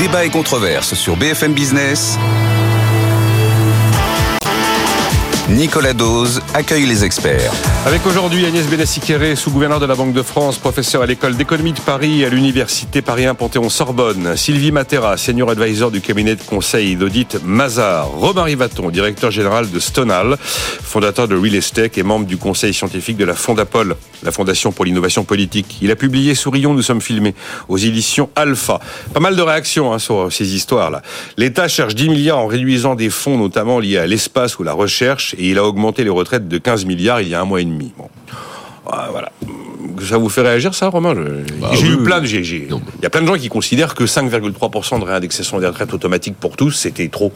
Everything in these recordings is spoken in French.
Débat et controverse sur BFM Business. Nicolas Dose accueille les experts. Avec aujourd'hui Agnès Benassi-Kéré, sous-gouverneur de la Banque de France, professeur à l'école d'économie de Paris et à l'université Paris 1 Panthéon-Sorbonne. Sylvie Matera, senior advisor du cabinet de conseil d'audit Mazar. Romain Rivaton, directeur général de Stonal, fondateur de Real Estate et membre du conseil scientifique de la Fondapol, la Fondation pour l'innovation politique. Il a publié Sourions, nous sommes filmés aux éditions Alpha. Pas mal de réactions hein, sur ces histoires-là. L'État cherche 10 milliards en réduisant des fonds notamment liés à l'espace ou la recherche et il a augmenté les retraites de 15 milliards il y a un mois et demi. Bon. Ah, voilà. Ça vous fait réagir ça, Romain Bah J'ai oui, eu plein de... Il y a plein de gens qui considèrent que 5,3% de réindexation des retraites automatique pour tous, c'était trop.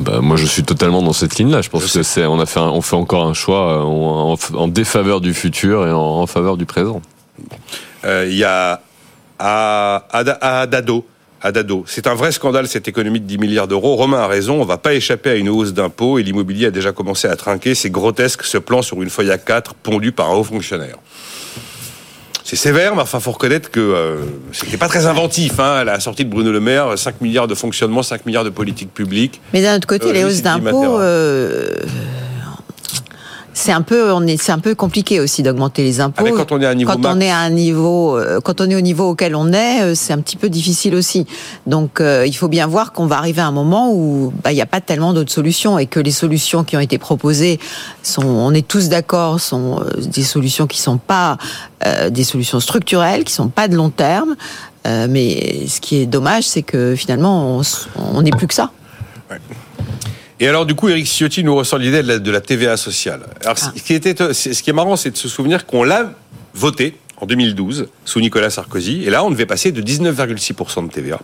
Bah, moi, je suis totalement dans cette ligne-là. Je pense Je que c'est, on a fait, un- on fait encore un choix euh, en, en- en défaveur du futur et en, en faveur du présent. Euh, Il y a à, à, à Dado. À Dado. C'est un vrai scandale cette économie de 10 milliards d'euros. Romain a raison, on va pas échapper à une hausse d'impôts et l'immobilier a déjà commencé à trinquer. C'est grotesque ce plan sur une feuille à 4 pondu par un haut fonctionnaire. C'est sévère, mais enfin, faut reconnaître que euh, c'était pas très inventif. Hein, à la sortie de Bruno Le Maire, 5 milliards de fonctionnement, 5 milliards de politique publique. Mais d'un autre côté, Euh, les hausses d'impôts, euh, c'est un peu, on est, c'est un peu compliqué aussi d'augmenter les impôts. Ah, quand on est à un niveau quand max. on est à un niveau, euh, quand on est au niveau auquel on est, euh, c'est un petit peu difficile aussi. Donc, euh, il faut bien voir qu'on va arriver à un moment où bah, il n'y a pas tellement d'autres solutions et que les solutions qui ont été proposées sont, on est tous d'accord, sont euh, des solutions qui sont pas euh, des solutions structurelles, qui sont pas de long terme. Euh, mais ce qui est dommage, c'est que finalement, on n'est plus que ça. Et alors, du coup, Eric Ciotti nous ressort l'idée de la, de la TVA sociale. Alors, ce, qui était, ce qui est marrant, c'est de se souvenir qu'on l'a voté en 2012 sous Nicolas Sarkozy. Et là, on devait passer de 19,6% de TVA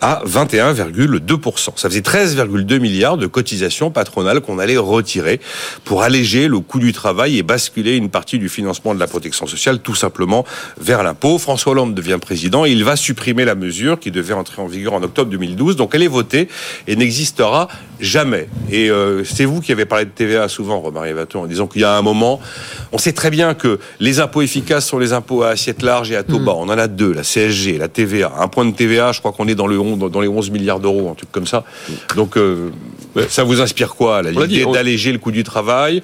à 21,2%. Ça faisait 13,2 milliards de cotisations patronales qu'on allait retirer pour alléger le coût du travail et basculer une partie du financement de la protection sociale tout simplement vers l'impôt. François Hollande devient président et il va supprimer la mesure qui devait entrer en vigueur en octobre 2012. Donc elle est votée et n'existera jamais. Et euh, c'est vous qui avez parlé de TVA souvent, Romain Vaton, en disant qu'il y a un moment, on sait très bien que les impôts efficaces sont les impôts à assiette large et à taux bas. On en a deux, la CSG, la TVA. Un point de TVA, je crois qu'on est dans, le, on- dans les 11 milliards d'euros, un truc comme ça. Donc euh, ça vous inspire quoi, l'a l'idée d'alléger le coût du travail,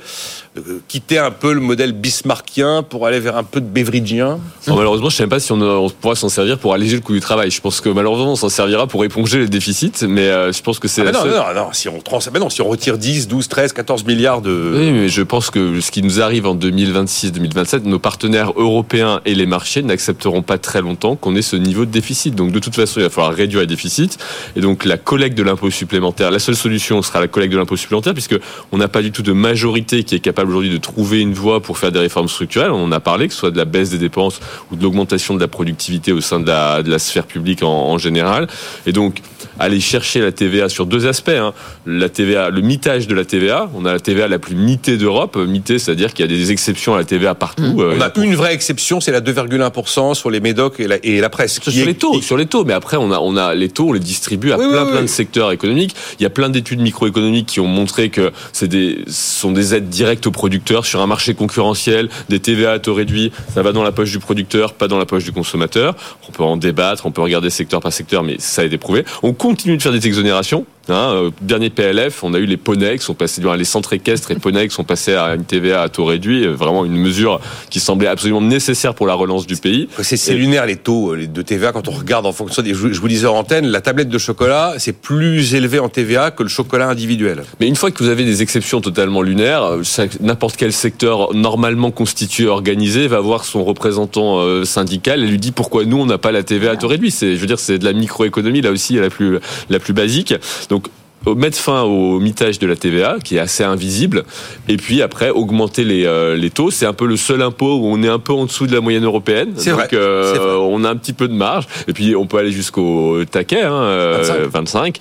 quitter un peu le modèle bismarckien pour aller vers un peu de beveridgien malheureusement, je ne sais même pas si on, on pourra s'en servir pour alléger le coût du travail. Je pense que malheureusement, on s'en servira pour éponger les déficits, mais euh, je pense que c'est Ah, non, seule- non, non, si on, trans... mais non, si on retire 10, 12, 13, 14 milliards de... Oui, mais je pense que ce qui nous arrive en 2026-2027, nos partenaires européens et les marchés n'accepteront pas très longtemps qu'on ait ce niveau de déficit. Donc de toute façon, il va falloir réduire les déficits. Et donc la collecte de l'impôt supplémentaire, la seule solution sera la collecte de l'impôt supplémentaire, puisque on n'a pas du tout de majorité qui est capable aujourd'hui de trouver une voie pour faire des réformes structurelles. On en a parlé, que ce soit de la baisse des dépenses ou de l'augmentation de la productivité au sein de la, de la sphère publique en, en général. Et donc aller chercher la TVA sur deux aspects. hein. La TVA, le mitage de la TVA. On a la TVA la plus mitée d'Europe. Mitée, c'est-à-dire qu'il y a des exceptions à la TVA partout. Euh, On a une vraie exception, c'est la 2,1% sur les médocs et la, et la presse. sur est- les taux, sur les taux, mais après on a on a les taux, on les distribue à Oui, plein oui, plein oui. de secteurs économiques. Il y a plein d'études microéconomiques qui ont montré que c'est des ce sont des aides directes aux producteurs sur un marché concurrentiel, des TVA à taux réduit, ça va dans la poche du producteur, pas dans la poche du consommateur. On peut en débattre, on peut regarder secteur par secteur, mais ça a été prouvé. On continue de faire des exonérations. Hein, euh, dernier PLF, on a eu les poneys qui sont passés, les centres équestres et poneys qui sont passés à une TVA à taux réduit, euh, vraiment une mesure qui semblait absolument nécessaire pour la relance du pays. C'est lunaire les taux euh, de TVA quand on regarde en fonction des. Je vous disais en antenne, la tablette de chocolat c'est plus élevé en TVA que le chocolat individuel. Mais une fois que vous avez des exceptions totalement lunaires, n'importe quel secteur normalement constitué, organisé, va voir son représentant syndical et lui dit pourquoi nous on n'a pas la TVA à taux réduit. Je veux dire, c'est de la microéconomie là aussi la plus la plus basique. Donc mettre fin au mitage de la TVA, qui est assez invisible, et puis après augmenter les, euh, les taux. C'est un peu le seul impôt où on est un peu en dessous de la moyenne européenne. C'est Donc vrai, euh, vrai. on a un petit peu de marge. Et puis on peut aller jusqu'au taquet, hein, euh, 25.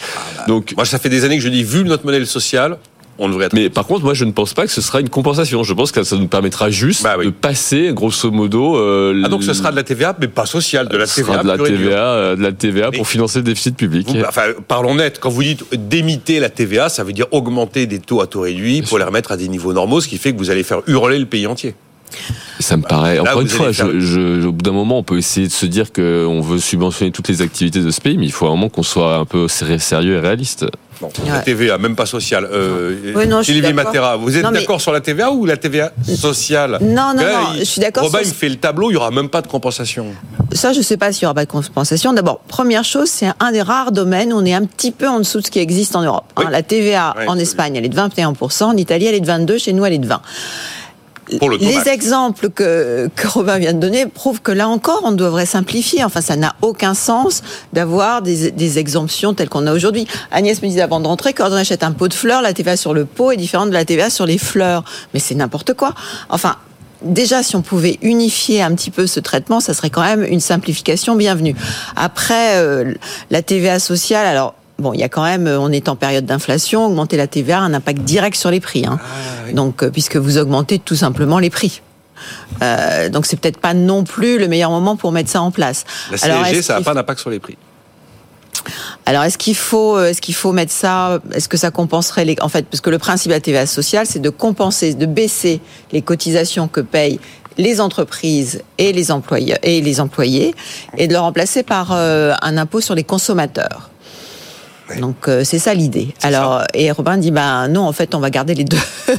Donc Moi, ça fait des années que je dis, vu notre modèle social, on devrait être. mais par contre, moi, je ne pense pas que ce sera une compensation. Je pense que ça nous permettra juste Bah oui. de passer, grosso modo. euh, Ah, donc ce sera de la TVA, mais pas sociale, de la ce TVA. sera de la. TVA, euh, de la TVA Mais- pour financer le déficit public. Vous- enfin, parlons net. Quand vous dites d'émiter la TVA, ça veut dire augmenter des taux à taux réduits pour les remettre à des niveaux normaux, ce qui fait que vous allez faire hurler le pays entier. Ça me paraît. Là, encore une fois, allez faire- je, je- au bout d'un moment, on peut essayer de se dire qu'on veut subventionner toutes les activités de ce pays, mais il faut vraiment qu'on soit un peu sé- sérieux et réaliste. Bon, la. TVA, même pas sociale. Euh, Ouais, non, je suis Olivier d'accord. Matera, vous êtes mais- d'accord sur la TVA ou la TVA sociale? Non, non, Là, non, il- je suis d'accord Robin, sur- il me fait le tableau, il n'y aura même pas de compensation. Ça, je ne sais pas s'il y aura pas de compensation. D'abord, première chose, c'est un des rares domaines où on est un petit peu en dessous de ce qui existe en Europe. hein. Oui. La TVA Oui, en oui. Espagne, elle est de 21%, en Italie, elle est de 22%, chez nous, elle est de 20%. Pour le Les exemples que, que Robin vient de donner prouvent que là encore, on devrait simplifier. Enfin, ça n'a aucun sens d'avoir des, des exemptions telles qu'on a aujourd'hui. Agnès me disait avant de rentrer, quand on achète un pot de fleurs, la TVA sur le pot est différente de la TVA sur les fleurs. Mais c'est n'importe quoi. Enfin, Déjà, si on pouvait unifier un petit peu ce traitement, ça serait quand même une simplification bienvenue. Après, euh, la TVA sociale, alors bon, il y a quand même, euh, on est en période d'inflation, augmenter la TVA a un impact direct sur les prix. Hein. Donc, euh, puisque vous augmentez tout simplement les prix. Euh, donc, c'est peut-être pas non plus le meilleur moment pour mettre ça en place. La CSG, ça n'a pas d'impact sur les prix. alors, est-ce qu'il faut, euh, est-ce qu'il faut mettre ça Est-ce que ça compenserait les En fait, parce que le principe de la TVA sociale, c'est de compenser, de baisser les cotisations que payent les entreprises et les employés et les employés, et de le remplacer par un impôt sur les consommateurs. Donc euh, c'est ça l'idée. Alors et Robin dit ben non en fait on va garder les deux.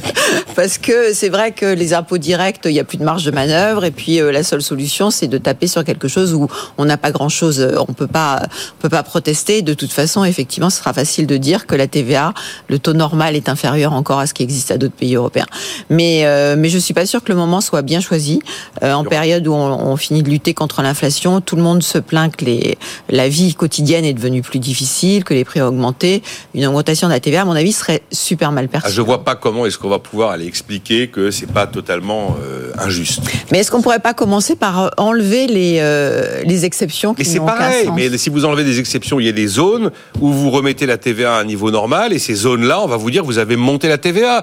Parce que c'est vrai que les impôts directs il y a plus de marge de manœuvre. Et puis euh, la seule solution c'est de taper sur quelque chose où on n'a pas grand chose on peut pas on peut pas protester. De toute façon effectivement ce sera facile de dire que la TVA le taux normal est inférieur encore à ce qui existe à d'autres pays européens. Mais euh, mais je suis pas sûre que le moment soit bien choisi. Euh, en période où on, on finit de lutter contre l'inflation tout le monde se plaint que les la vie quotidienne est devenue plus difficile que les prix ont augmenté une augmentation de la TVA à mon avis serait super mal Ah, perçue. je vois pas comment est-ce qu'on va pouvoir aller expliquer que c'est pas totalement euh, injuste. Mais est-ce qu'on pourrait pas commencer par euh, enlever les euh, les exceptions qui Mais c'est pareil. sens Mais si vous enlevez des exceptions, il y a des zones où vous remettez la TVA à un niveau normal, et ces zones-là, on va vous dire, vous avez monté la TVA.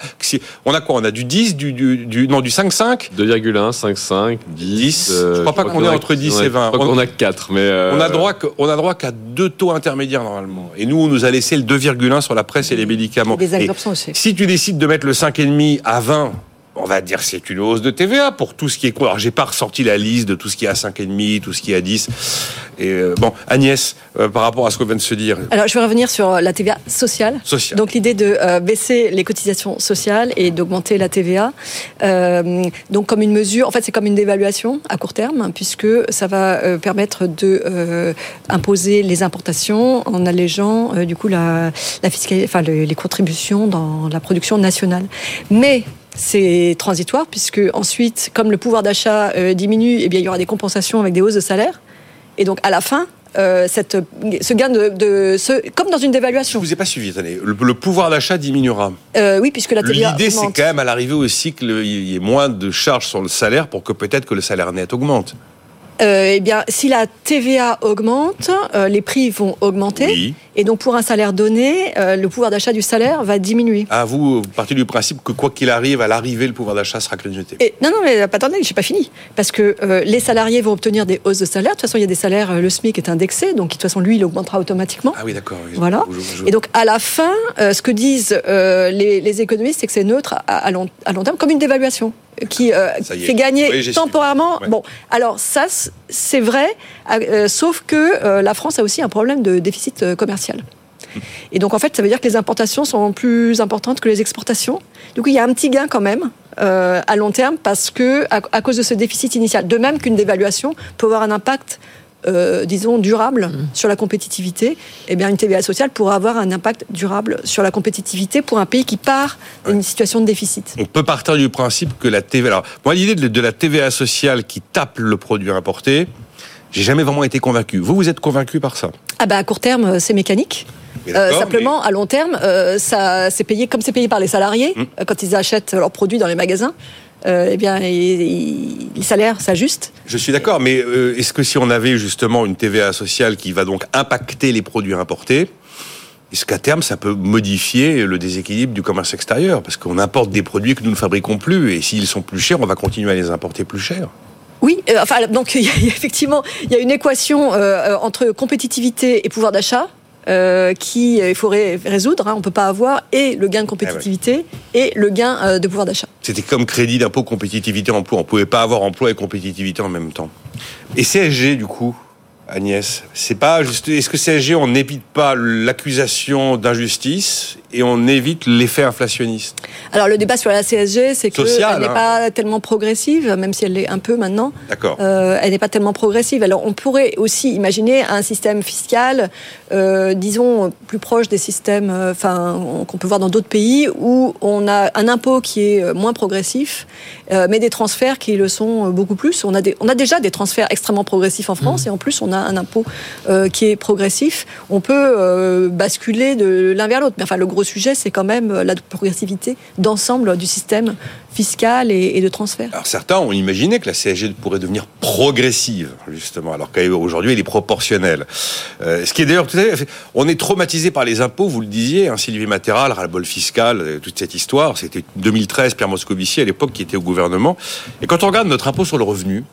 On a quoi? On a du 10, du, du, du non, du 5,5 2,1, 5,5, 10. 10, euh, je crois pas qu'on est entre 10 ouais, et 20. Je crois On- qu'on a 4, mais. euh, On a droit que- on a droit qu'à deux taux intermédiaires normalement. Et nous, on nous a laissé le 2,1 sur la presse et les médicaments. Aussi. si tu décides de mettre le 5,5 à 20, on va dire que c'est une hausse de TVA pour tout ce qui est quoi. Alors, j'ai pas ressorti la liste de tout ce qui est à 5,5, tout ce qui est à 10. Et euh, bon, Agnès, euh, par rapport à ce qu'on vient de se dire, Alors, je vais revenir sur la TVA sociale. social. Donc l'idée de euh, baisser les cotisations sociales et d'augmenter la TVA, euh, donc comme une mesure, en fait c'est comme une dévaluation à court terme hein, puisque ça va euh, permettre de euh, imposer les importations en allégeant euh, du coup la, la fiscalité, enfin le- les contributions dans la production nationale. Mais c'est transitoire puisque ensuite, comme le pouvoir d'achat euh, diminue, eh bien il y aura des compensations avec des hausses de salaire. Et donc à la fin, euh, cette, ce gain de, de ce, comme dans une Je dévaluation. vous ai pas suivi année. Le, le pouvoir d'achat diminuera. Euh, oui, puisque la TVA L'idée, c'est quand même à l'arrivée aussi qu'il y ait moins de charges sur le salaire pour que peut-être que le salaire net augmente. Euh, eh bien, si la TVA augmente, les prix vont augmenter. Oui. Et donc, pour un salaire donné, euh, le pouvoir d'achat du salaire va diminuer. Ah, vous, vous partez du principe que quoi qu'il arrive, à l'arrivée, le pouvoir d'achat sera grignoté. Et, non, non, mais attendez, j'ai pas fini. Parce que euh, les salariés vont obtenir des hausses de salaire. De toute façon, il y a des salaires, euh, le SMIC est indexé, donc de toute façon, lui, il augmentera automatiquement. Ah oui, d'accord. oui. Voilà. Je- je- Et donc, à la fin, euh, ce que disent les, les économistes, c'est que c'est neutre à, à long, à long terme, comme une dévaluation qui euh, fait gagner Oui, temporairement. Ouais. Bon, alors ça, c'est vrai, euh, sauf que euh, la France a aussi un problème de déficit euh, commercial. Et donc, en fait, ça veut dire que les importations sont plus importantes que les exportations. Du coup, il y a un petit gain quand même euh, à long terme parce que à, à cause de ce déficit initial. De même qu'une dévaluation peut avoir un impact, euh, disons, durable sur la compétitivité. Eh bien, une TVA sociale pourra avoir un impact durable sur la compétitivité pour un pays qui part d'une situation de déficit. On peut partir du principe que la TVA. Alors, moi, l'idée de, de la TVA sociale qui tape le produit importé, j'ai jamais vraiment été convaincu. Vous, vous êtes convaincu par ça? Ah bah à court terme, c'est mécanique. Euh, simplement, à long terme, euh, ça c'est payé comme c'est payé par les salariés Hum. euh, quand ils achètent leurs produits dans les magasins. euh, eh bien, les salaires s'ajustent. Je suis d'accord, mais euh, est-ce que si on avait justement une TVA sociale qui va donc impacter les produits importés, est-ce qu'à terme ça peut modifier le déséquilibre du commerce extérieur? Parce qu'on importe des produits que nous ne fabriquons plus, et s'ils sont plus chers, on va continuer à les importer plus chers. Oui, euh, enfin donc y a- effectivement il y a une équation euh, euh, entre compétitivité et pouvoir d'achat. euh, qui euh, il faudrait résoudre, hein, on peut pas avoir et le gain de compétitivité et le gain euh, de pouvoir d'achat. C'était comme crédit d'impôt compétitivité emploi. On pouvait pas avoir emploi et compétitivité en même temps. Et CSG du coup, Agnès, c'est pas juste. Est-ce que CSG on n'évite pas l'accusation d'injustice et on évite l'effet inflationniste Alors le débat sur la CSG, c'est que elle n'est hein. pas tellement progressive, même si elle l'est un peu maintenant. D'accord. Euh, elle n'est pas tellement progressive. Alors on pourrait aussi imaginer un système fiscal, euh, disons plus proche des systèmes, euh, enfin qu'on peut voir dans d'autres pays où on a un impôt qui est moins progressif, mais des transferts qui le sont beaucoup plus. On a des, on a déjà des transferts extrêmement progressifs en France et en plus on a un impôt qui est progressif. On peut basculer de l'un vers l'autre. Mais enfin le gros sujet c'est quand même euh, la progressivité d'ensemble du système fiscal et, de transfert. Alors certains ont imaginé que la CSG pourrait devenir progressive, justement, alors qu'aujourd'hui elle est proportionnelle. Euh, ce qui est d'ailleurs tout à fait... On est traumatisé par les impôts, vous le disiez, hein, Sylvie Matera, le ras-le-bol fiscal, euh, toute cette histoire. C'était 2013, Pierre Moscovici à l'époque qui était au gouvernement. Et quand on regarde notre impôt sur le revenu,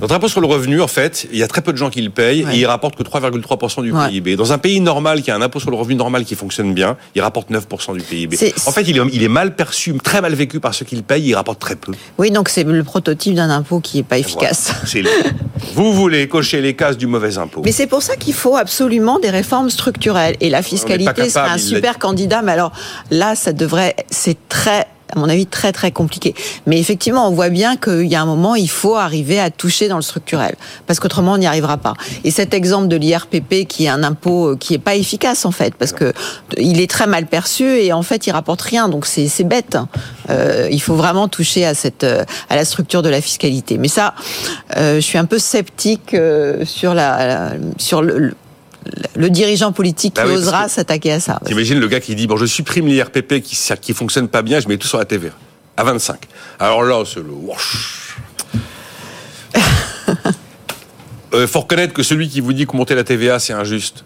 notre impôt sur le revenu, en fait, il y a très peu de gens qui le payent Ouais. et il rapporte que 3,3% du Ouais. PIB. Dans un pays normal qui a un impôt sur le revenu normal qui fonctionne bien, il rapporte 9% du PIB. C'est- En fait, il est, il est mal perçu, très mal vécu par ceux qui le payent, il rapporte très peu. Oui, donc c'est le prototype d'un impôt qui est pas efficace. Voilà. C'est Vous voulez cocher les cases du mauvais impôt. Mais c'est pour ça qu'il faut absolument des réformes structurelles. Et la fiscalité serait un super candidat. Mais alors là, ça devrait, c'est très, à mon avis, très très compliqué. Mais effectivement, on voit bien qu'il y a un moment, il faut arriver à toucher dans le structurel, parce qu'autrement, on n'y arrivera pas. Et cet exemple de l'IRPP, qui est un impôt euh, qui est pas efficace en fait, parce que il est très mal perçu et en fait, il rapporte rien. Donc c'est bête. Euh, il faut vraiment toucher à cette euh, à la structure de la fiscalité. Mais ça, je suis un peu sceptique sur la, sur le le dirigeant politique qui Ah oui, parce osera que- s'attaquer à ça. T'imagines le gars qui dit bon je supprime l'IRPP qui qui fonctionne pas bien, je mets tout sur la TVA à 25. Alors là c'est le euh, faut reconnaître que celui qui vous dit que monter la TVA c'est injuste,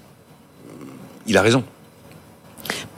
il a raison.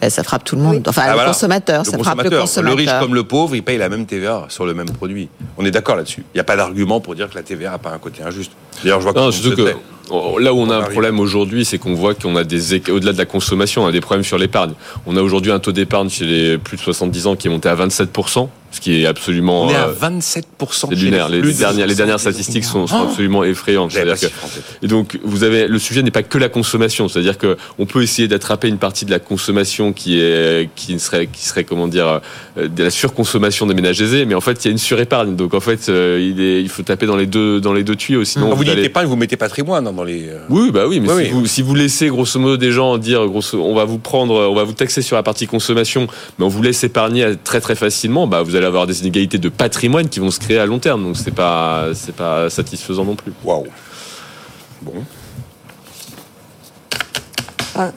Ben, ça frappe tout le monde. Enfin, Ah, le voilà. consommateur. Le ça frappe le consommateur. consommateur. riche comme le pauvre, il paye la même TVA sur le même produit. On est d'accord là-dessus. Il n'y a pas d'argument pour dire que la TVA n'a pas un côté injuste. D'ailleurs, je vois Non, que surtout que là où on a un problème aujourd'hui, c'est qu'on voit qu'on a des au-delà de la consommation, on a des problèmes sur l'épargne. On a aujourd'hui un taux d'épargne chez les plus de 70 ans qui est monté à 27%, ce qui est absolument on est à euh, 27%. c'est chez lunaire. Les, dernières, les 70 dernières statistiques sont, sont Oh absolument effrayantes. La C'est-à-dire que- et donc, vous avez le sujet n'est pas que la consommation, c'est-à-dire que on peut essayer d'attraper une partie de la consommation qui est qui serait qui serait comment dire euh, de la surconsommation des ménages aisés, mais en fait il y a une surépargne. Donc en fait euh, il est il faut taper dans les deux dans les deux tuyaux, sinon Quand vous dites allez- épargne, vous mettez patrimoine hein, dans les. euh, oui, bah oui, mais Oui, si, oui. Vous, si vous laissez grosso modo des gens dire grosso, on va vous prendre, on va vous taxer sur la partie consommation, mais on vous laisse épargner très très facilement, bah vous allez avoir des inégalités de patrimoine qui vont se créer à long terme. Donc c'est pas c'est pas satisfaisant non plus. Waouh. Bon. Ah.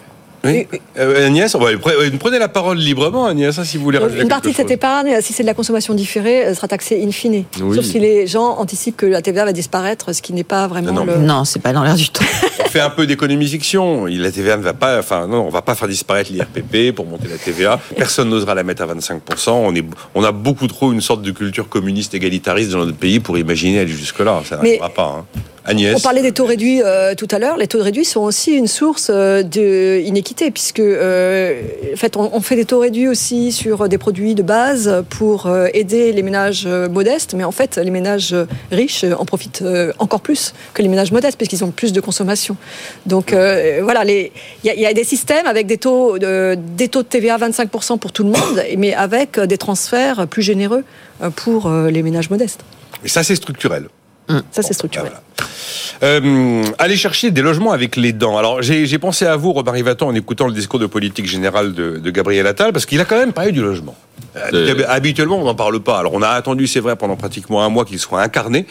Oui. Euh, Agnès, on va- pre- prenez la parole librement, Agnès, hein, si vous voulez rajouter une partie de cette épargne, si c'est de la consommation différée, elle sera taxée in fine. Oui. Sauf si les gens anticipent que la TVA va disparaître, ce qui n'est pas vraiment Non, non, le. Non, c'est pas dans l'air du temps. On fait un peu d'économie fiction. La TVA ne va pas, enfin non, on va pas faire disparaître l'IRPP pour monter la TVA. Personne n'osera la mettre à 25%. On est, on a beaucoup trop une sorte de culture communiste égalitariste dans notre pays pour imaginer aller jusque là. Ça n'arrivera pas. hein. Agnès. On parlait des taux réduits euh, tout à l'heure. Les taux réduits sont aussi une source euh, d'inéquité, puisque euh, en fait, on, on fait des taux réduits aussi sur des produits de base pour aider les ménages modestes, mais en fait, les ménages riches en profitent encore plus que les ménages modestes, puisqu'ils ont plus de consommation. Donc voilà, il y, a- il y a des systèmes avec des taux de, des taux de TVA 25% pour tout le monde, mais avec des transferts plus généreux pour les ménages modestes. Mais ça, c'est structurel. Ça, c'est structurel. Voilà. Euh, aller chercher des logements avec les dents. Alors, j'ai pensé à vous, Robin Rivaton, en écoutant le discours de politique générale de, de Gabriel Attal, parce qu'il a quand même parlé du logement. Euh, Habituellement, on n'en parle pas. Alors, on a attendu, c'est vrai, pendant pratiquement un mois qu'il soit incarné,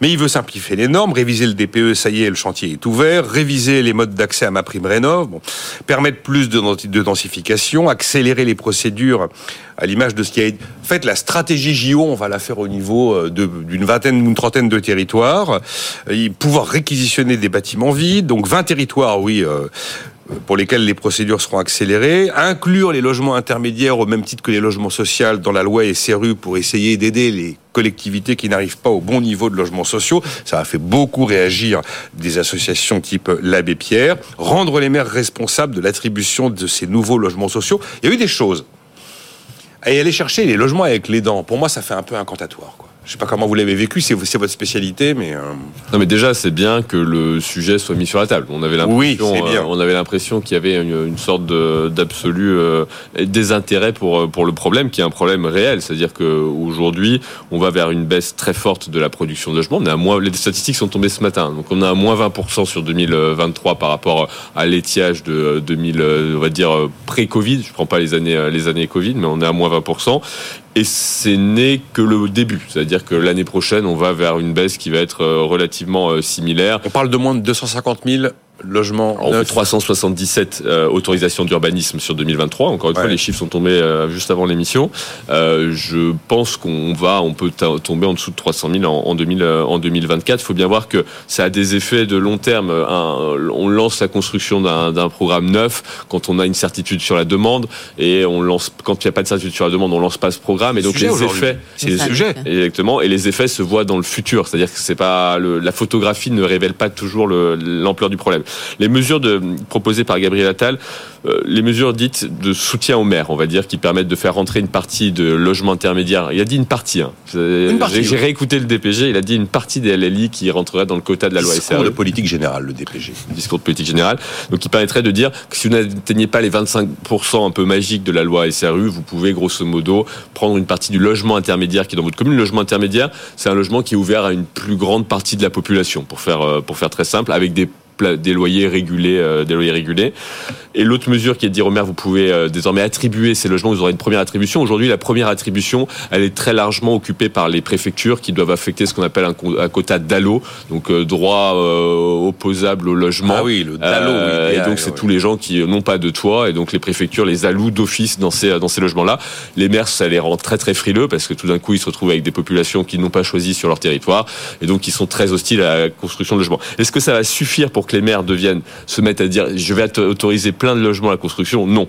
mais il veut simplifier les normes, réviser le DPE, ça y est, le chantier est ouvert, réviser les modes d'accès à ma prime rénov, bon, permettre plus de, de densification, accélérer les procédures à l'image de ce qui a été fait. La stratégie JO, on va la faire au niveau euh, d'une vingtaine, une trentaine de territoires, pouvoir réquisitionner des bâtiments vides, donc 20 territoires, oui. Euh, pour lesquels les procédures seront accélérées, inclure les logements intermédiaires au même titre que les logements sociaux dans la loi SRU pour essayer d'aider les collectivités qui n'arrivent pas au bon niveau de logements sociaux. Ça a fait beaucoup réagir des associations type l'Abbé Pierre. Rendre les maires responsables de l'attribution de ces nouveaux logements sociaux. Il y a eu des choses. Et aller chercher les logements avec les dents, pour moi, ça fait un peu incantatoire. Quoi. Je sais pas comment vous l'avez vécu, c'est votre spécialité, mais euh, non, mais déjà c'est bien que le sujet soit mis sur la table. On avait l'impression, oui, euh, on avait l'impression qu'il y avait une, sorte d'absolu euh, désintérêt pour pour le problème, qui est un problème réel. C'est-à-dire qu'aujourd'hui, on va vers une baisse très forte de la production de logements. On a moins, les statistiques sont tombées ce matin, donc on a à moins 20% sur 2023 par rapport à l'étiage de 2000, on va dire pré-Covid. Je prends pas les années les années Covid, mais on est à moins 20%. Et c'est n'est que le début. C'est-à-dire que l'année prochaine, on va vers une baisse qui va être euh, relativement euh, similaire. On parle de moins de 250 000 logements. On fait 377 euh, autorisations d'urbanisme sur 2023. Encore une fois, les chiffres sont tombés euh, juste avant l'émission. Euh, je pense qu'on va, on peut tomber en dessous de 300 000 en, en, 2000, en 2024. Il faut bien voir que ça a des effets de long terme. on lance la construction d'un programme neuf quand on a une certitude sur la demande et on lance quand il n'y a pas de certitude sur la demande, on lance pas ce programme et donc les effets, c'est le sujet exactement et les effets se voient dans le futur. C'est-à-dire que c'est pas le, la photographie ne révèle pas toujours l'ampleur du problème. Les mesures de, proposées par Gabriel Attal, euh, les mesures dites de soutien aux maires, on va dire, qui permettent de faire rentrer une partie de logement intermédiaire. Il a dit une partie. Hein. J'ai réécouté le DPG, il a dit une partie des LLI qui rentrerait dans le quota de la loi SRU. Discours de politique générale, le DPG. Discours de politique générale. Donc, qui permettrait de dire que si vous n'atteignez pas les 25% un peu magiques de la loi SRU, vous pouvez grosso modo prendre une partie du logement intermédiaire qui est dans votre commune. Le logement intermédiaire, c'est un logement qui est ouvert à une plus grande partie de la population, pour faire, euh, pour faire très simple, avec des des loyers régulés, euh, des loyers régulés. Et l'autre mesure qui est de dire aux maires, vous pouvez euh, désormais attribuer ces logements, vous aurez une première attribution. Aujourd'hui, la première attribution, elle est très largement occupée par les préfectures qui doivent affecter ce qu'on appelle un, quota DALO, donc euh, droit opposable au logement. Ah oui, le DALO. et donc c'est tous les gens qui n'ont pas de toit, et donc les préfectures les allouent d'office dans ces dans ces logements-là. Les maires, ça les rend très très frileux parce que tout d'un coup, ils se retrouvent avec des populations qui n'ont pas choisi sur leur territoire, et donc qui sont très hostiles à la construction de logements. Est-ce que ça va suffire pour que les maires deviennent se mettent à dire je vais autoriser plein de logements à la construction Non.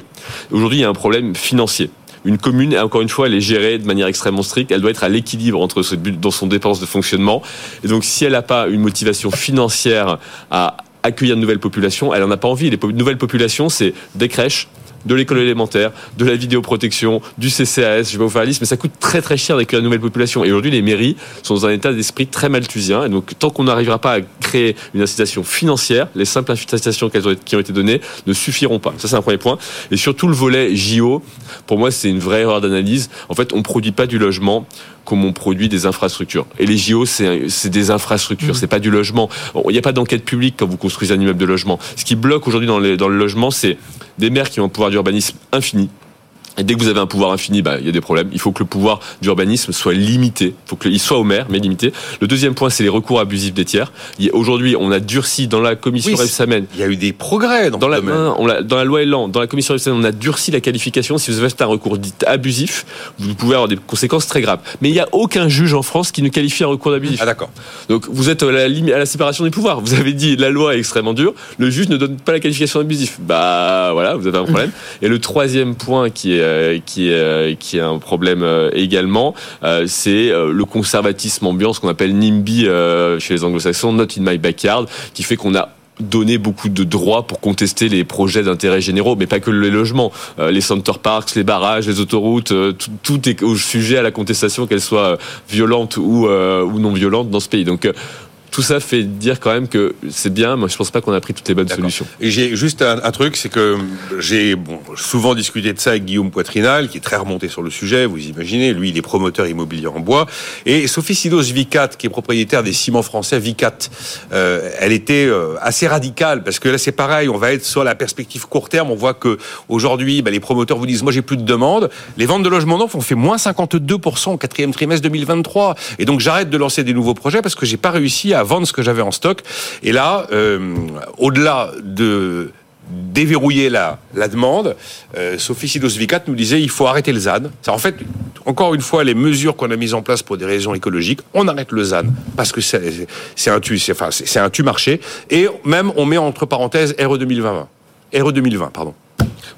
Aujourd'hui, il y a un problème financier une commune, encore une fois, elle est gérée de manière extrêmement stricte. Elle doit être à l'équilibre entre ce dans son dépense de fonctionnement. Et donc, si elle n'a pas une motivation financière à accueillir de nouvelles populations, elle n'en a pas envie. Les nouvelles populations, c'est des crèches, de l'école élémentaire, de la vidéoprotection, du CCAS, je vais vous faire la liste, mais ça coûte très très cher d'accueillir la nouvelle population. Et aujourd'hui, les mairies sont dans un état d'esprit très malthusien. Et donc, tant qu'on n'arrivera pas à créer une incitation financière, les simples incitations qui ont été données ne suffiront pas. Ça, c'est un premier point. Et surtout, le volet JO, pour moi, c'est une vraie erreur d'analyse. En fait, on ne produit pas du logement comme on produit des infrastructures. Et les JO, c'est des infrastructures, mmh. c'est pas du logement. Il n'y a pas d'enquête publique quand vous construisez un immeuble de logement. Ce qui bloque aujourd'hui dans, dans le logement, c'est des maires qui ont un d'urbanisme infini, et dès que vous avez un pouvoir infini, bah, il y a des problèmes. Il faut que le pouvoir d'urbanisme soit limité. Il faut qu'il soit au maire, mais limité. Le deuxième point, c'est les recours abusifs des tiers. Aujourd'hui, on a durci dans la commission oui, Il y a eu des progrès dans, dans la, dans la loi Elan, dans la commission Rebsamen, on a durci la qualification. Si vous avez un recours dit abusif, vous pouvez avoir des conséquences très graves. Mais il n'y a aucun juge en France qui ne qualifie un recours abusif. Ah d'accord. Donc vous êtes à la, à la séparation des pouvoirs. Vous avez dit la loi est extrêmement dure. Le juge ne donne pas la qualification abusif. Bah voilà, vous avez un problème. Et le troisième point qui est qui est euh, qui est un problème euh, également, euh, c'est le conservatisme ambiant, ce qu'on appelle NIMBY chez les anglo-saxons, Not in my backyard, qui fait qu'on a donné beaucoup de droits pour contester les projets d'intérêt généraux, mais pas que les logements, les center parks, les barrages, les autoroutes, tout, est au sujet à la contestation, qu'elle soit violente ou, ou non violente dans ce pays. Donc tout ça fait dire quand même que c'est bien, mais je pense pas qu'on a pris toutes les bonnes solutions. Et j'ai juste un, un truc, c'est que j'ai bon, souvent discuté de ça avec Guillaume Poitrinal, qui est très remonté sur le sujet, vous imaginez, lui il est promoteur immobilier en bois, et Sophie Sidos Vicat, qui est propriétaire des ciments français Vicat, euh, elle était euh, assez radicale, parce que là c'est pareil, on va être sur la perspective court terme, on voit que aujourd'hui bah, les promoteurs vous disent, moi j'ai plus de demandes, les ventes de logements neufs ont fait moins 52% au quatrième trimestre 2023, et donc j'arrête de lancer des nouveaux projets parce que j'ai pas réussi à vendre ce que j'avais en stock. Et là, euh, au-delà de déverrouiller la, la demande, euh, Sophie Sidos-Vicat nous disait il faut arrêter le ZAN. Ça, en fait, encore une fois, les mesures qu'on a mises en place pour des raisons écologiques, on arrête le ZAN parce que c'est un tu marché et même on met entre parenthèses RE 2020, RE 2020 pardon.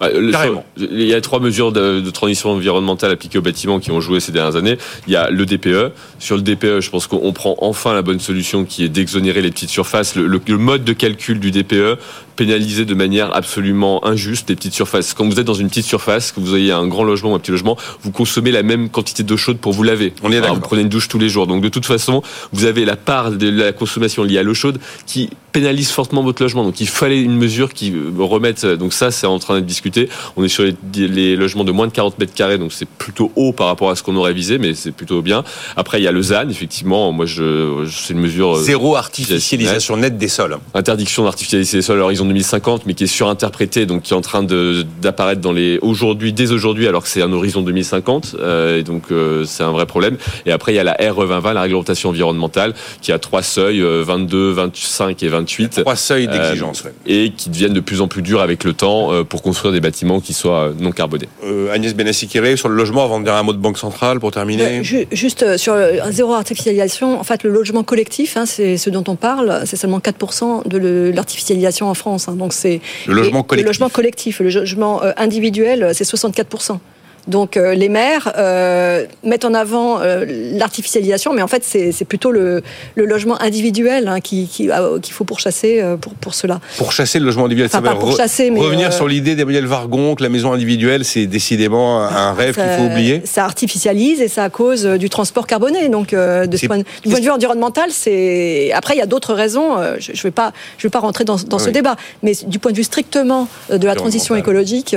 Le- Carrément. Il y a trois mesures de, de transition environnementale appliquées au bâtiment qui ont joué ces dernières années. Il y a le DPE. Sur le DPE, je pense qu'on prend enfin la bonne solution qui est d'exonérer les petites surfaces. Le, le- le mode de calcul du DPE pénaliser de manière absolument injuste les petites surfaces. Quand vous êtes dans une petite surface, que vous ayez un grand logement ou un petit logement, vous consommez la même quantité d'eau chaude pour vous laver. On est Alors, d'accord. Vous prenez une douche tous les jours. Donc de toute façon, vous avez la part de la consommation liée à l'eau chaude qui pénalise fortement votre logement. Donc il fallait une mesure qui euh, remette. Donc ça, c'est en train d'être discuté. On est sur les, les logements de moins de 40 mètres carrés, donc c'est plutôt haut par rapport à ce qu'on aurait visé, mais c'est plutôt bien. Après, il y a le ZAN, effectivement. Moi, je, je- c'est une mesure. euh, Zéro artificialisation nette des sols. interdiction d'artificialiser les sols à l'horizon 2050, mais qui est surinterprété, donc qui est en train d'apparaître dans les aujourd'hui, dès aujourd'hui, alors que c'est un horizon 2050, euh, et donc euh, c'est un vrai problème. Et après, il y a la RE 2020, la réglementation environnementale, qui a trois seuils, euh, 22, 25 et 28. Trois seuils d'exigence. ouais. Et qui deviennent de plus en plus durs avec le temps euh, pour construire des bâtiments qui soient euh, non carbonés. Euh, Agnès Benassi-Kéré, sur le logement, avant de dire un mot de Banque Centrale pour terminer. Juste euh, sur le- un zéro artificialisation, en fait, le logement collectif, hein, c'est ce dont on parle, c'est seulement 4% de l'artificialisation en France. Hein. donc c'est Le logement collectif. Le logement collectif, le logement euh, individuel, euh, c'est 64%. Donc euh, les maires euh, mettent en avant euh, l'artificialisation, mais en fait c'est plutôt le, le logement individuel hein, qui qui- qu'il faut pourchasser pour, pour cela. Pour chasser le logement individuel, Enfin, ça va pas pour re- chasser, mais, revenir sur l'idée d'Emmanuel Vargon que la maison individuelle, c'est décidément un rêve qu'il faut oublier. Ça artificialise et ça cause du transport carboné. Donc, de ce point, du point de vue environnemental, c'est. Après, il y a d'autres raisons. Je ne vais pas, je vais pas rentrer dans, dans Ah ce oui. débat. Mais du point de vue strictement de la transition écologique,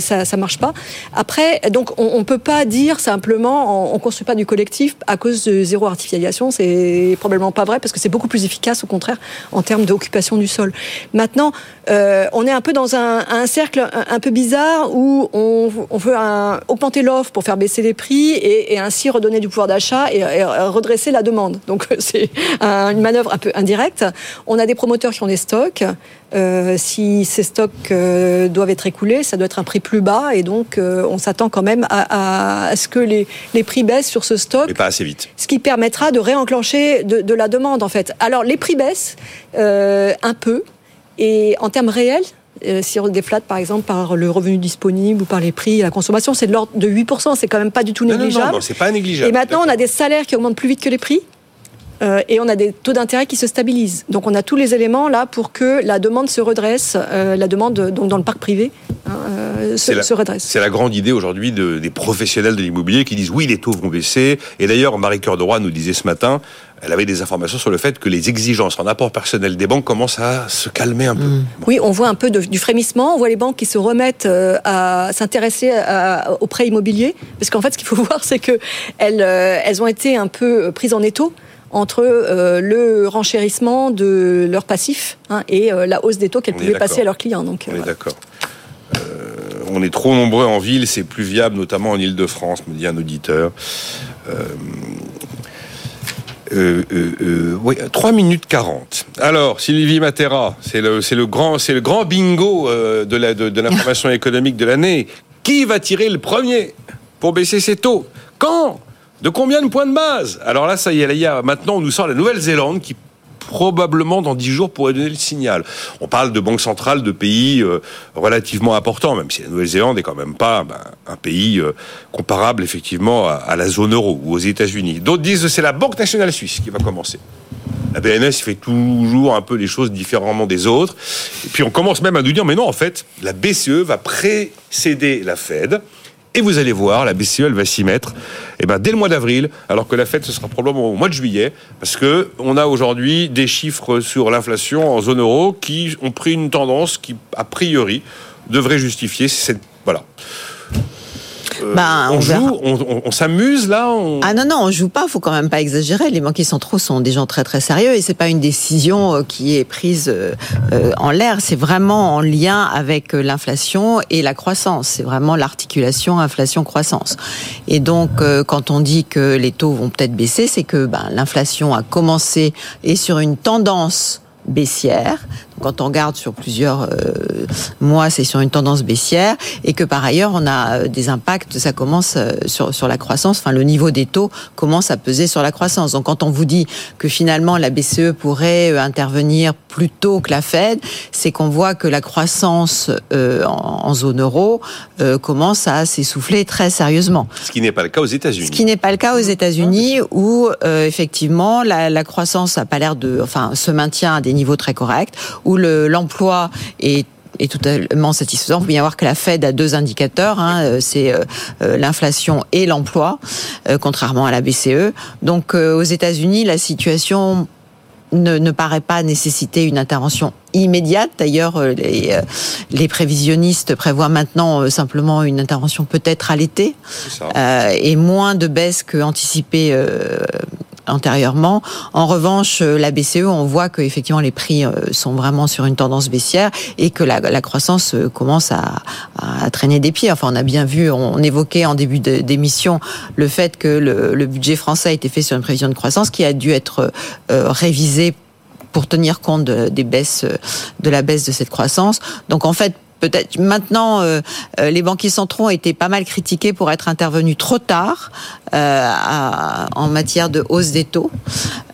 ça, ça marche pas. Après, donc, on, on peut pas dire simplement, on, on construit pas du collectif à cause de zéro artificialisation. C'est probablement pas vrai parce que c'est beaucoup plus efficace, au contraire, en termes d'occupation du sol. Maintenant, euh, on est un peu dans un, cercle un, peu bizarre où on, veut augmenter l'offre pour faire baisser les prix et, ainsi redonner du pouvoir d'achat et, redresser la demande. Donc c'est un- une manœuvre un peu indirecte. On a des promoteurs qui ont des stocks. Euh, si ces stocks euh, doivent être écoulés, ça doit être un prix plus bas et donc on s'attend quand même à, à- à ce que les, les prix baissent sur ce stock Mais pas assez vite. ce qui permettra de réenclencher de, de la demande en fait. Alors les prix baissent euh, un peu et en termes réels, euh, si on déflate par exemple par le revenu disponible ou par les prix à la consommation, c'est de l'ordre de 8%, c'est quand même pas du tout Non, non, négligeable. non, non, c'est pas négligeable. et maintenant on a des salaires qui augmentent plus vite que les prix. Euh, et on a des taux d'intérêt qui se stabilisent. Donc on a tous les éléments là pour que la demande se redresse, euh, la demande donc dans le parc privé hein, euh, se, la- se redresse. C'est la grande idée aujourd'hui de- des professionnels de l'immobilier qui disent oui, les taux vont baisser. Et d'ailleurs, Marie Cœur de Roy nous disait ce matin, elle avait des informations sur le fait que les exigences en apport personnel des banques commencent à se calmer un peu. Bon. Oui, on voit un peu de- du frémissement. On voit les banques qui se remettent euh, à s'intéresser aux prêts immobiliers, parce qu'en fait, ce qu'il faut voir, c'est que elles, euh, elles ont été un peu prises en étau entre euh, le renchérissement de leurs passifs hein, et euh, la hausse des taux qu'elles pouvaient passer à leurs clients. Donc, euh, On est voilà. d'accord. On est trop nombreux en ville, c'est plus viable, notamment en Ile-de-France, me dit un auditeur. Euh, euh, euh, euh, oui, 3 minutes 40. Alors, Sylvie Matera, c'est le, c'est le, grand, c'est le grand bingo de, la, de, de l'information économique de l'année. Qui va tirer le premier pour baisser ses taux? Quand? De combien de points de base Alors là, ça y est, là, y a, maintenant, on nous sort la Nouvelle-Zélande qui probablement dans 10 jours pourrait donner le signal. On parle de banques centrales de pays euh, relativement importants, même si la Nouvelle-Zélande est quand même pas ben, un pays euh, comparable effectivement à, à la zone euro ou aux États-Unis. D'autres disent que c'est la Banque nationale suisse qui va commencer. La BNS fait toujours un peu les choses différemment des autres. Et puis on commence même à nous dire, mais non, en fait, la BCE va précéder la Fed Et vous allez voir, la BCE, elle va s'y mettre eh ben, dès le mois d'avril, alors que la fête, ce sera probablement au mois de juillet, parce que on a aujourd'hui des chiffres sur l'inflation en zone euro qui ont pris une tendance qui, a priori, devrait justifier cette... Voilà. Euh, Ben, on, joue, on, s'amuse là. on- Ah non non, on joue pas. Faut quand même pas exagérer. Les banquiers centraux sont des gens très très sérieux et c'est pas une décision euh, qui est prise euh, en l'air. C'est vraiment en lien avec l'inflation et la croissance. C'est vraiment l'articulation inflation-croissance. Et donc, euh, quand on dit que les taux vont peut-être baisser, c'est que ben, l'inflation a commencé et sur une tendance baissière. Quand on regarde sur plusieurs euh, mois, c'est sur une tendance baissière et que par ailleurs, on a euh, des impacts, ça commence euh, sur, sur la croissance, enfin le niveau des taux commence à peser sur la croissance. Donc quand on vous dit que finalement la BCE pourrait euh, intervenir plus tôt que la Fed, c'est qu'on voit que la croissance euh, en, en zone euro euh, commence à s'essouffler très sérieusement. Ce qui n'est pas le cas aux États-Unis. Ce qui n'est pas le cas aux États-Unis où euh, effectivement la, la croissance a pas l'air de, enfin, se maintient à des niveaux très corrects, où le- l'emploi est est totalement satisfaisant. Il faut bien voir que la Fed a deux indicateurs, hein, euh, c'est euh, euh, l'inflation et l'emploi, euh, contrairement à la BCE. Donc euh, aux États-Unis, la situation ne, ne paraît pas nécessiter une intervention immédiate. D'ailleurs, les, les prévisionnistes prévoient maintenant simplement une intervention peut-être à l'été et moins de baisse que anticipé euh, antérieurement. En revanche, euh, la BCE, on voit que effectivement les prix euh, sont vraiment sur une tendance baissière et que la, croissance euh, commence à, traîner des pieds. Enfin, on a bien vu, on évoquait en début d'émission le fait que le, budget français a été fait sur une prévision de croissance qui a dû être euh, révisé pour tenir compte de, des baisses, de la baisse de cette croissance. Donc en fait, peut-être maintenant, euh, euh, les banquiers centraux ont été pas mal critiqués pour être intervenus trop tard euh, à- en matière de hausse des taux.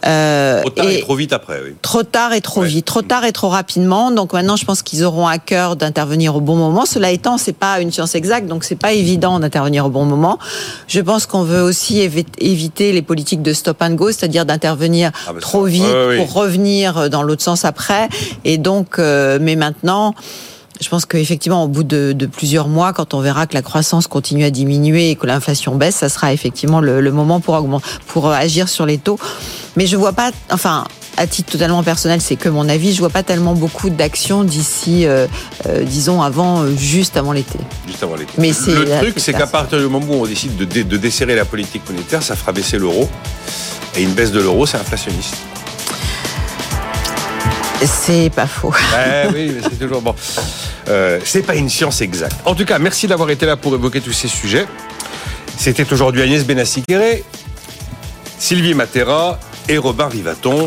Euh, Trop tard et, et- trop vite après, oui. Trop tard et trop Ouais. vite, trop tard et trop rapidement. Donc maintenant, je pense qu'ils auront à cœur d'intervenir au bon moment. Cela étant, c'est pas une science exacte, donc c'est pas évident d'intervenir au bon moment. Je pense qu'on veut aussi évi- éviter les politiques de stop and go, c'est-à-dire d'intervenir Ah bah trop vite ouais, ouais, pour revenir dans l'autre sens après. Et donc, euh, mais maintenant. Je pense qu'effectivement, au bout de, de plusieurs mois, quand on verra que la croissance continue à diminuer et que l'inflation baisse, ça sera effectivement le, le moment pour, augmenter, pour euh, agir sur les taux. Mais je vois pas, enfin, à titre totalement personnel, c'est que mon avis, je vois pas tellement beaucoup d'actions d'ici, euh, euh, disons, avant, euh, juste avant l'été. Juste avant l'été. Mais c'est le truc, c'est qu'à partir du moment où on décide de, dé- de desserrer la politique monétaire, ça fera baisser l'euro. Et une baisse de l'euro, c'est inflationniste. C'est pas faux. Ouais, oui, c'est toujours bon. Euh, c'est pas une science exacte. En tout cas, merci d'avoir été là pour évoquer tous ces sujets. C'était aujourd'hui Agnès Benassi-Kéré, Sylvie Matera et Robin Rivaton.